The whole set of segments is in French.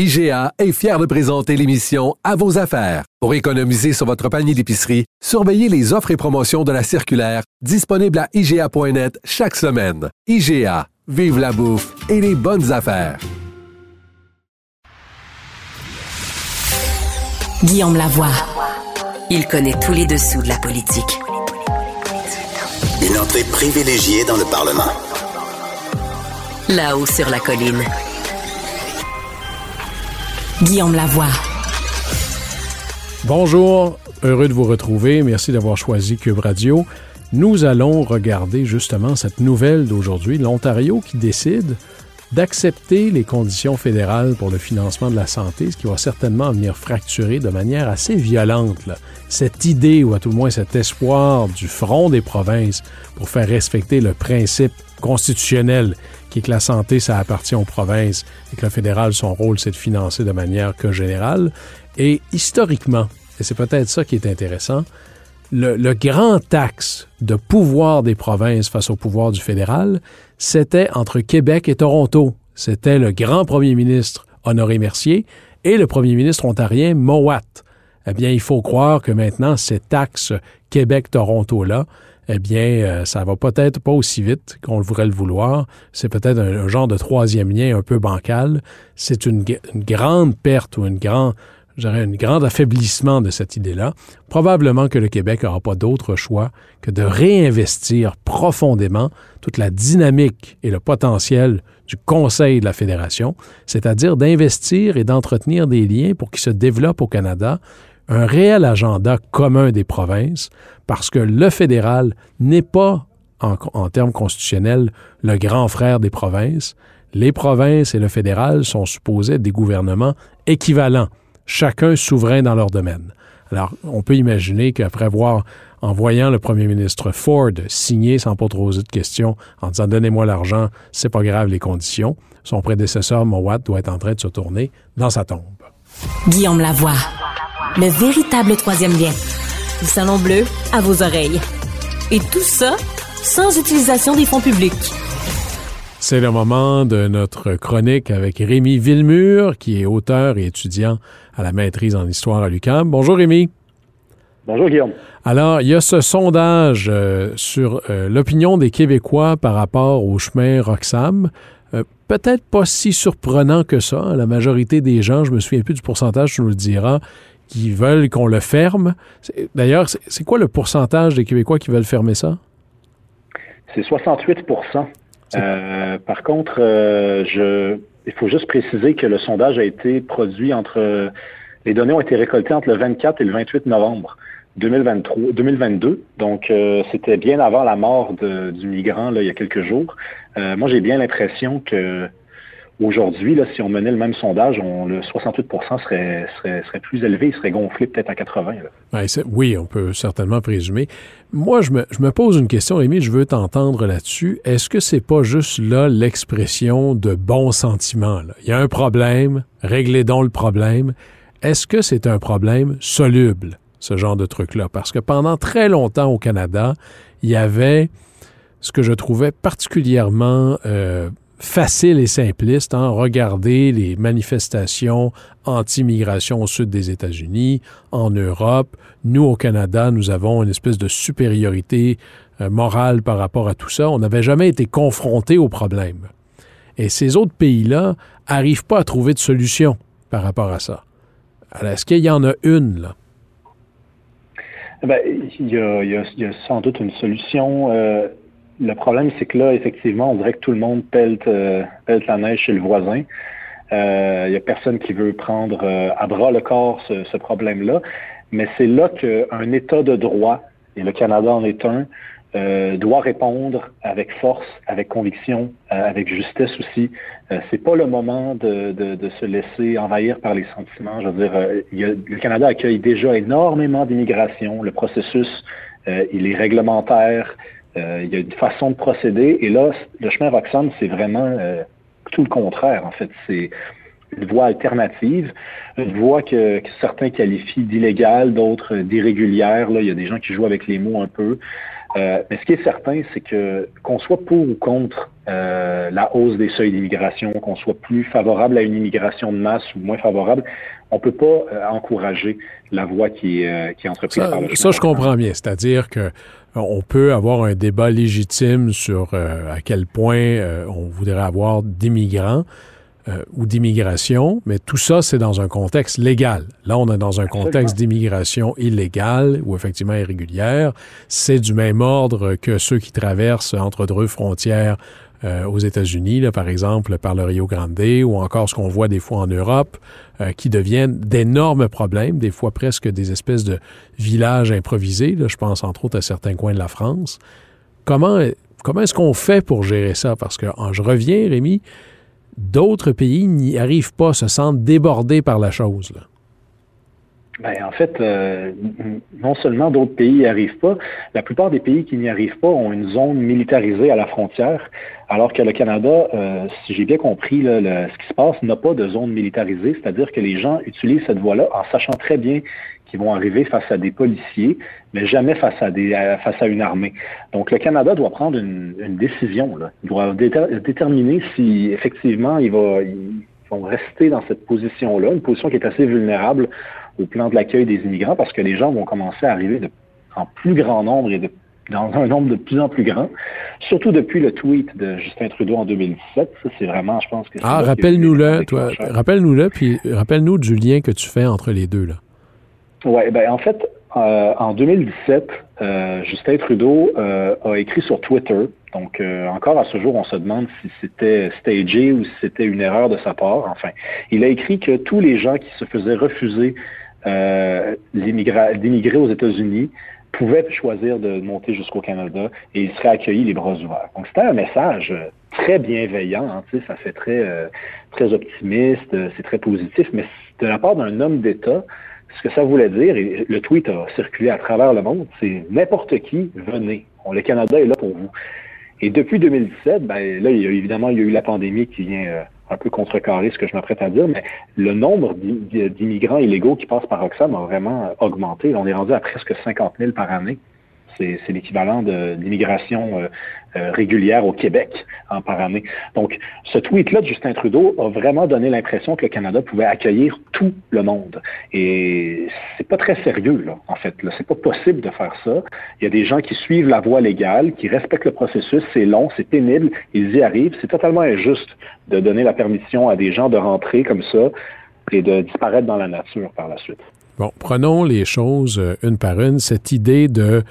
IGA est fier de présenter l'émission À vos affaires. Pour économiser sur votre panier d'épicerie, surveillez les offres et promotions de la circulaire disponible à IGA.net chaque semaine. IGA, vive la bouffe et les bonnes affaires. Guillaume Lavoie. Il connaît tous les dessous de la politique. Une entrée privilégiée dans le Parlement. Là-haut sur la colline. Guillaume Lavoie. Bonjour, heureux de vous retrouver. Merci d'avoir choisi Cube Radio. Nous allons regarder justement cette nouvelle d'aujourd'hui, l'Ontario qui décide d'accepter les conditions fédérales pour le financement de la santé, ce qui va certainement venir fracturer de manière assez violente cette idée, ou à tout le moins cet espoir du front des provinces pour faire respecter le principe constitutionnel qui est que la santé, ça appartient aux provinces et que le fédéral, son rôle, c'est de financer de manière que générale. Et historiquement, et c'est peut-être ça qui est intéressant, le, grand axe de pouvoir des provinces face au pouvoir du fédéral, c'était entre Québec et Toronto. C'était le grand premier ministre Honoré Mercier et le premier ministre ontarien Mowat. Eh bien, il faut croire que maintenant, cet axe Québec-Toronto-là, eh bien, euh, ça va peut-être pas aussi vite qu'on voudrait le vouloir. C'est peut-être un, genre de troisième lien un peu bancal. C'est une, grande perte ou une grande, un grand affaiblissement de cette idée-là. Probablement que le Québec n'aura pas d'autre choix que de réinvestir profondément toute la dynamique et le potentiel du Conseil de la Fédération, c'est-à-dire d'investir et d'entretenir des liens pour qu'ils se développent au Canada un réel agenda commun des provinces, parce que le fédéral n'est pas, en, termes constitutionnels, le grand frère des provinces. Les provinces et le fédéral sont supposés être des gouvernements équivalents, chacun souverain dans leur domaine. Alors, on peut imaginer qu'après avoir, en voyant le premier ministre Ford signer sans pas trop poser de questions, en disant donnez-moi l'argent, c'est pas grave les conditions, son prédécesseur Mowat doit être en train de se tourner dans sa tombe. Guillaume Lavoie le véritable troisième lien. Le salon bleu à vos oreilles. Et tout ça sans utilisation des fonds publics. C'est le moment de notre chronique avec Rémi Villemur, qui est auteur et étudiant à la maîtrise en histoire à l'UQAM. Bonjour Rémi. Bonjour Guillaume. Alors, il y a ce sondage euh, sur euh, l'opinion des Québécois par rapport au chemin Roxham. Euh, peut-être pas si surprenant que ça. La majorité des gens, je me souviens plus du pourcentage, tu nous le diras, qui veulent qu'on le ferme. D'ailleurs, c'est quoi le pourcentage des Québécois qui veulent fermer ça? C'est 68 euh, Par contre, euh, je, il faut juste préciser que le sondage a été produit entre... Les données ont été récoltées entre le 24 et le 28 novembre 2023, 2022. Donc, euh, c'était bien avant la mort du migrant, il y a quelques jours. moi, j'ai bien l'impression que Aujourd'hui, là, si on menait le même sondage, on, le 68 serait, serait, serait, plus élevé, il serait gonflé peut-être à 80. oui, on peut certainement présumer. Moi, je me, je me pose une question, Rémi, je veux t'entendre là-dessus. Est-ce que c'est pas juste là l'expression de bons sentiments? Là? Il y a un problème, réglez donc le problème. Est-ce que c'est un problème soluble, ce genre de truc-là? Parce que pendant très longtemps au Canada, il y avait ce que je trouvais particulièrement... Euh, facile et simpliste. Hein? Regardez les manifestations anti-migration au sud des États-Unis, en Europe. Nous, au Canada, nous avons une espèce de supériorité euh, morale par rapport à tout ça. On n'avait jamais été confronté au problème. Et ces autres pays-là n'arrivent pas à trouver de solution par rapport à ça. Alors, est-ce qu'il y en a une, là? Ben, il, y a, sans doute une solution. Euh, le problème, c'est que là, effectivement, on dirait que tout le monde pèle, euh, la neige chez le voisin. Il euh, n'y a personne qui veut prendre euh, à bras le corps ce, problème-là. Mais c'est là qu'un État de droit, et le Canada en est un, euh, doit répondre avec force, avec conviction, euh, avec justesse aussi. Euh, c'est pas le moment de, de, de, se laisser envahir par les sentiments. Je veux dire, y a, le Canada accueille déjà énormément d'immigration. Le processus, il est réglementaire. Il y a une façon de procéder. Et là, le chemin Roxham, c'est vraiment tout le contraire. En fait, c'est une voie alternative, une voie que, que certains qualifient d'illégale, d'autres d'irrégulière. Là, il y a des gens qui jouent avec les mots un peu. Euh, mais ce qui est certain, c'est que qu'on soit pour ou contre euh, la hausse des seuils d'immigration, qu'on soit plus favorable à une immigration de masse ou moins favorable, on peut pas euh, encourager la voie qui est, qui est entreprise ça, par le Ça, je comprends bien. C'est-à-dire que on peut avoir un débat légitime sur à quel point on voudrait avoir d'immigrants. Euh, ou d'immigration, mais tout ça, c'est dans un contexte légal. Là, on est dans un contexte d'immigration illégale ou effectivement irrégulière. C'est du même ordre que ceux qui traversent entre deux frontières euh, aux États-Unis, par exemple, par le Rio Grande, ou encore ce qu'on voit des fois en Europe, euh, qui deviennent d'énormes problèmes, des fois presque des espèces de villages improvisés. Là, je pense entre autres à certains coins de la France. Comment, comment est-ce qu'on fait pour gérer ça? Parce que je reviens, Rémi, d'autres pays n'y arrivent pas, se sentent débordés par la chose. Ben, en fait, euh, non seulement d'autres pays n'y arrivent pas, la plupart des pays qui n'y arrivent pas ont une zone militarisée à la frontière, alors que le Canada, euh, si j'ai bien compris, là, le, ce qui se passe, n'a pas de zone militarisée, c'est-à-dire que les gens utilisent cette voie-là en sachant très bien qui vont arriver face à des policiers, mais jamais face à, des, face à une armée. Donc le Canada doit prendre une, une décision. Là. Il doit déterminer si effectivement va, ils vont rester dans cette position-là, une position qui est assez vulnérable au plan de l'accueil des immigrants, parce que les gens vont commencer à arriver de, en plus grand nombre et de, dans un nombre de plus en plus grand, surtout depuis le tweet de Justin Trudeau en 2017. Ça, c'est vraiment, je pense que... Ah, rappelle-nous-le, toi. Rappelle-nous-le, puis rappelle-nous du lien que tu fais entre les deux, là. Oui, ben en fait, euh, en 2017, euh, Justin Trudeau euh, a écrit sur Twitter. Donc, encore à ce jour, on se demande si c'était stagé ou si c'était une erreur de sa part. Enfin, il a écrit que tous les gens qui se faisaient refuser d'immigrer aux États-Unis pouvaient choisir de monter jusqu'au Canada et ils seraient accueillis les bras ouverts. Donc, c'était un message très bienveillant. Hein, ça fait très, très optimiste, c'est très positif, mais de la part d'un homme d'État, ce que ça voulait dire, et le tweet a circulé à travers le monde, c'est n'importe qui, venez. le Canada est là pour vous. Et depuis 2017, ben, là, il y a, évidemment, il y a eu la pandémie qui vient euh, un peu contrecarrer ce que je m'apprête à dire, mais le nombre d'immigrants illégaux qui passent par Oxfam a vraiment augmenté. On est rendu à presque 50 000 par année. C'est l'équivalent d'immigration euh, euh, régulière au Québec par année. Donc, ce tweet-là de Justin Trudeau a vraiment donné l'impression que le Canada pouvait accueillir tout le monde. Et c'est pas très sérieux, là, en fait. C'est pas possible de faire ça. Il y a des gens qui suivent la voie légale, qui respectent le processus. C'est long, c'est pénible. Ils y arrivent. C'est totalement injuste de donner la permission à des gens de rentrer comme ça et de disparaître dans la nature par la suite. Bon, prenons les choses euh, une par une. Cette idée de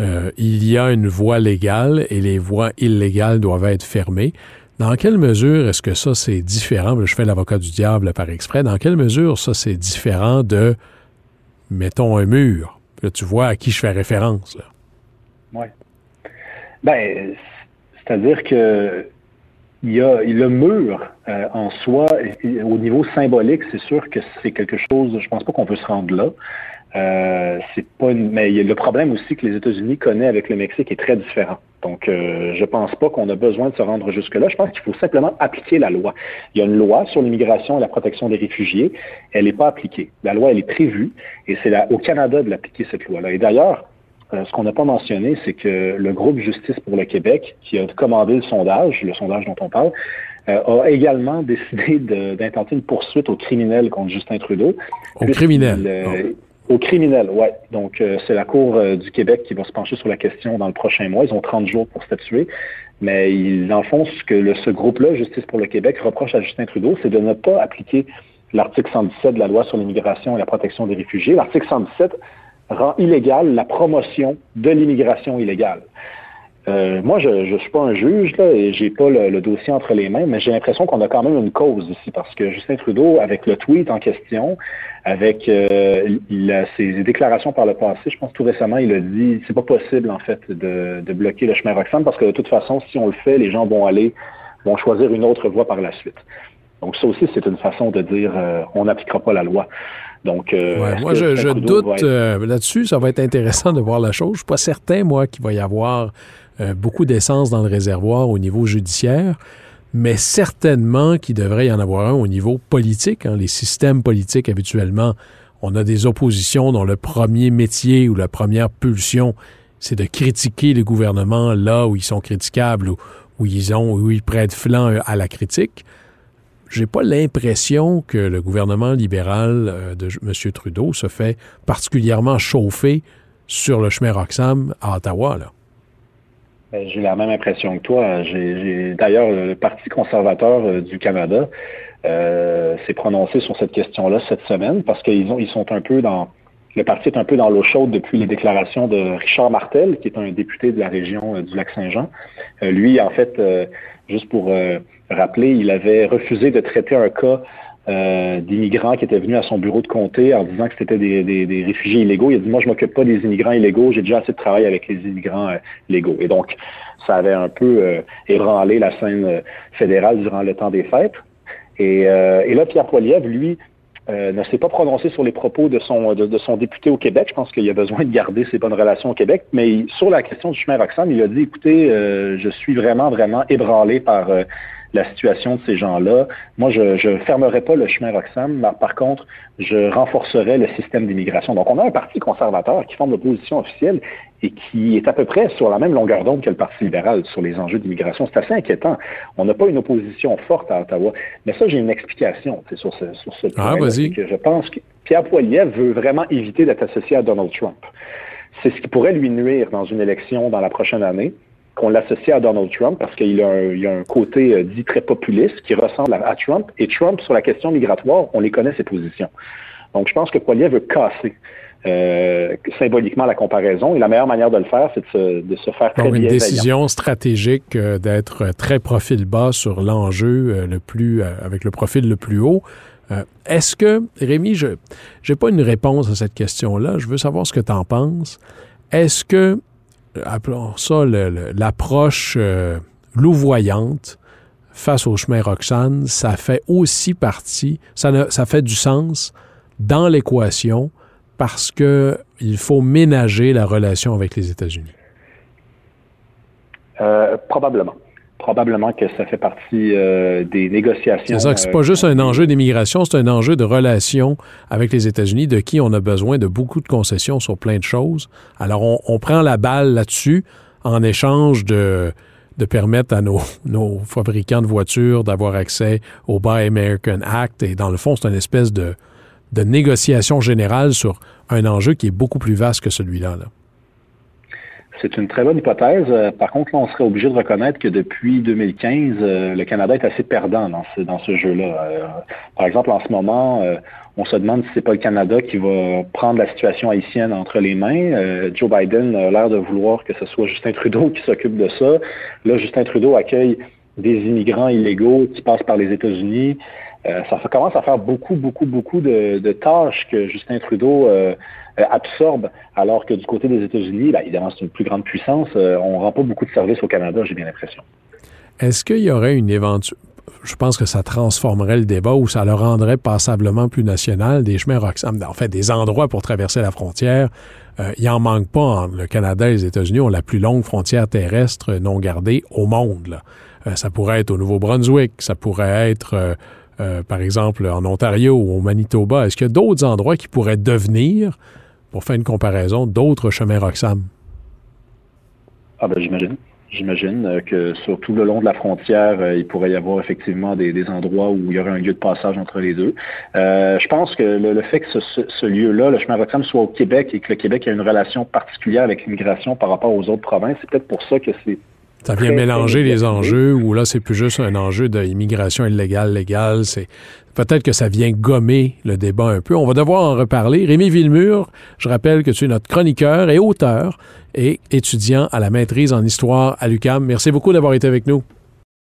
euh, il y a une voie légale et les voies illégales doivent être fermées. Dans quelle mesure est-ce que ça, c'est différent? Je fais l'avocat du diable par exprès. Dans quelle mesure ça, c'est différent de, mettons, un mur? Là, tu vois à qui je fais référence. Oui. Ben, c'est-à-dire que il y a le mur euh, en soi, au niveau symbolique, c'est sûr que c'est quelque chose, je pense pas qu'on peut se rendre là. Euh, c'est pas mais y a le problème aussi que les États-Unis connaissent avec le Mexique est très différent. Donc, euh, je pense pas qu'on a besoin de se rendre jusque-là. Je pense qu'il faut simplement appliquer la loi. Il y a une loi sur l'immigration et la protection des réfugiés. Elle n'est pas appliquée. La loi, elle est prévue et c'est au Canada de l'appliquer, cette loi-là. Et d'ailleurs, euh, ce qu'on n'a pas mentionné, c'est que le groupe Justice pour le Québec, qui a commandé le sondage, le sondage dont on parle, euh, a également décidé d'intenter une poursuite aux criminels contre Justin Trudeau. Aux criminels? Aux criminels, oui. Donc, euh, c'est la Cour euh, du Québec qui va se pencher sur la question dans le prochain mois. Ils ont 30 jours pour statuer. Mais ils, le fond, ce que le, ce groupe-là, Justice pour le Québec, reproche à Justin Trudeau, c'est de ne pas appliquer l'article 117 de la loi sur l'immigration et la protection des réfugiés. L'article 117 rend illégale la promotion de l'immigration illégale. Euh, moi, je ne suis pas un juge là, et j'ai pas le, dossier entre les mains, mais j'ai l'impression qu'on a quand même une cause ici parce que Justin Trudeau, avec le tweet en question, avec euh, ses déclarations par le passé, je pense tout récemment, il a dit c'est pas possible en fait de, de bloquer le chemin Roxham parce que de toute façon, si on le fait, les gens vont aller vont choisir une autre voie par la suite. Donc ça aussi, c'est une façon de dire euh, on n'appliquera pas la loi. Donc, euh, moi, je, doute là-dessus. Ça va être intéressant de voir la chose. Je suis pas certain, moi, qu'il va y avoir euh, beaucoup d'essence dans le réservoir au niveau judiciaire, mais certainement qu'il devrait y en avoir un au niveau politique. Hein. Les systèmes politiques, habituellement, on a des oppositions dont le premier métier ou la première pulsion, c'est de critiquer les gouvernements là où ils sont critiquables ou où ils ont où ils prêtent flanc à la critique. J'ai pas l'impression que le gouvernement libéral euh, de M. Trudeau se fait particulièrement chauffer sur le chemin Roxham à Ottawa. Là. Ben, j'ai la même impression que toi. J'ai, d'ailleurs, le Parti conservateur euh, du Canada euh, s'est prononcé sur cette question-là cette semaine parce qu'ils ont, ils sont un peu dans, le parti est un peu dans l'eau chaude depuis les déclarations de Richard Martel, qui est un député de la région euh, du Lac-Saint-Jean. lui, en fait, juste pour rappeler, il avait refusé de traiter un cas euh, d'immigrants qui étaient venus à son bureau de comté en disant que c'était des, des, réfugiés illégaux. Il a dit, moi, je m'occupe pas des immigrants illégaux, j'ai déjà assez de travail avec les immigrants euh, légaux. Et donc, ça avait un peu euh, ébranlé la scène fédérale durant le temps des fêtes. Et, et là, Pierre Poilievre, lui, ne s'est pas prononcé sur les propos de son, de, son député au Québec. Je pense qu'il a besoin de garder ses bonnes relations au Québec. Mais sur la question du chemin Roxham, il a dit, écoutez, je suis vraiment, vraiment ébranlé par la situation de ces gens-là. Moi, je ne fermerai pas le chemin Roxham, mais par contre, je renforcerai le système d'immigration. Donc, on a un parti conservateur qui forme l'opposition officielle et qui est à peu près sur la même longueur d'onde que le Parti libéral sur les enjeux d'immigration. C'est assez inquiétant. On n'a pas une opposition forte à Ottawa. Mais ça, j'ai une explication sur ce, sur ce ah, point. je pense que Pierre Poilievre veut vraiment éviter d'être associé à Donald Trump. C'est ce qui pourrait lui nuire dans une élection dans la prochaine année qu'on l'associe à Donald Trump parce qu'il a, a, un côté euh, dit très populiste qui ressemble à, Trump. Et Trump, sur la question migratoire, on les connaît ses positions. Donc, je pense que Poilier veut casser euh, symboliquement la comparaison. Et la meilleure manière de le faire, c'est de se, faire très Donc, une décision stratégique euh, d'être très profil bas sur l'enjeu le plus, avec le profil le plus haut. Est-ce que, Rémi, je n'ai pas une réponse à cette question-là. Je veux savoir ce que tu en penses. Est-ce que appelons ça l'approche euh, louvoyante face au chemin Roxane, ça fait aussi partie, ça, ça fait du sens dans l'équation parce qu'il faut ménager la relation avec les États-Unis. Euh, probablement probablement que ça fait partie euh, des négociations. C'est c'est pas juste un enjeu d'immigration, c'est un enjeu de relation avec les États-Unis, de qui on a besoin de beaucoup de concessions sur plein de choses. Alors, on, prend la balle là-dessus en échange de, de permettre à nos, nos fabricants de voitures d'avoir accès au Buy American Act. Et dans le fond, c'est une espèce de, de négociation générale sur un enjeu qui est beaucoup plus vaste que celui-là. Là. C'est une très bonne hypothèse. Euh, par contre, là, on serait obligé de reconnaître que depuis 2015, euh, le Canada est assez perdant dans ce, jeu-là. Euh, par exemple, en ce moment, on se demande si c'est pas le Canada qui va prendre la situation haïtienne entre les mains. Joe Biden a l'air de vouloir que ce soit Justin Trudeau qui s'occupe de ça. Là, Justin Trudeau accueille des immigrants illégaux qui passent par les États-Unis. ça commence à faire beaucoup, beaucoup, beaucoup de, tâches que Justin Trudeau absorbe, alors que du côté des États-Unis, ben, évidemment, c'est une plus grande puissance. Euh, on ne rend pas beaucoup de services au Canada, j'ai bien l'impression. Est-ce qu'il y aurait une éventuelle je pense que ça transformerait le débat ou ça le rendrait passablement plus national, des chemins Roxham, en fait, des endroits pour traverser la frontière. Euh, il en manque pas. Le Canada et les États-Unis ont la plus longue frontière terrestre non gardée au monde. ça pourrait être au Nouveau-Brunswick, ça pourrait être, par exemple, en Ontario ou au Manitoba. Est-ce qu'il y a d'autres endroits qui pourraient devenir pour faire une comparaison, d'autres chemins Roxham? Ah ben j'imagine. J'imagine euh, que sur tout le long de la frontière, euh, il pourrait y avoir effectivement des, endroits où il y aurait un lieu de passage entre les deux. Euh, je pense que le, fait que ce, lieu-là, le chemin Roxham, soit au Québec et que le Québec a une relation particulière avec l'immigration par rapport aux autres provinces, c'est peut-être pour ça que c'est Ça vient mélanger les enjeux où là, c'est plus juste un enjeu d'immigration illégale, légale. C'est peut-être que ça vient gommer le débat un peu. On va devoir en reparler. Rémi Villemur, je rappelle que tu es notre chroniqueur et auteur et étudiant à la maîtrise en histoire à l'UQAM. Merci beaucoup d'avoir été avec nous.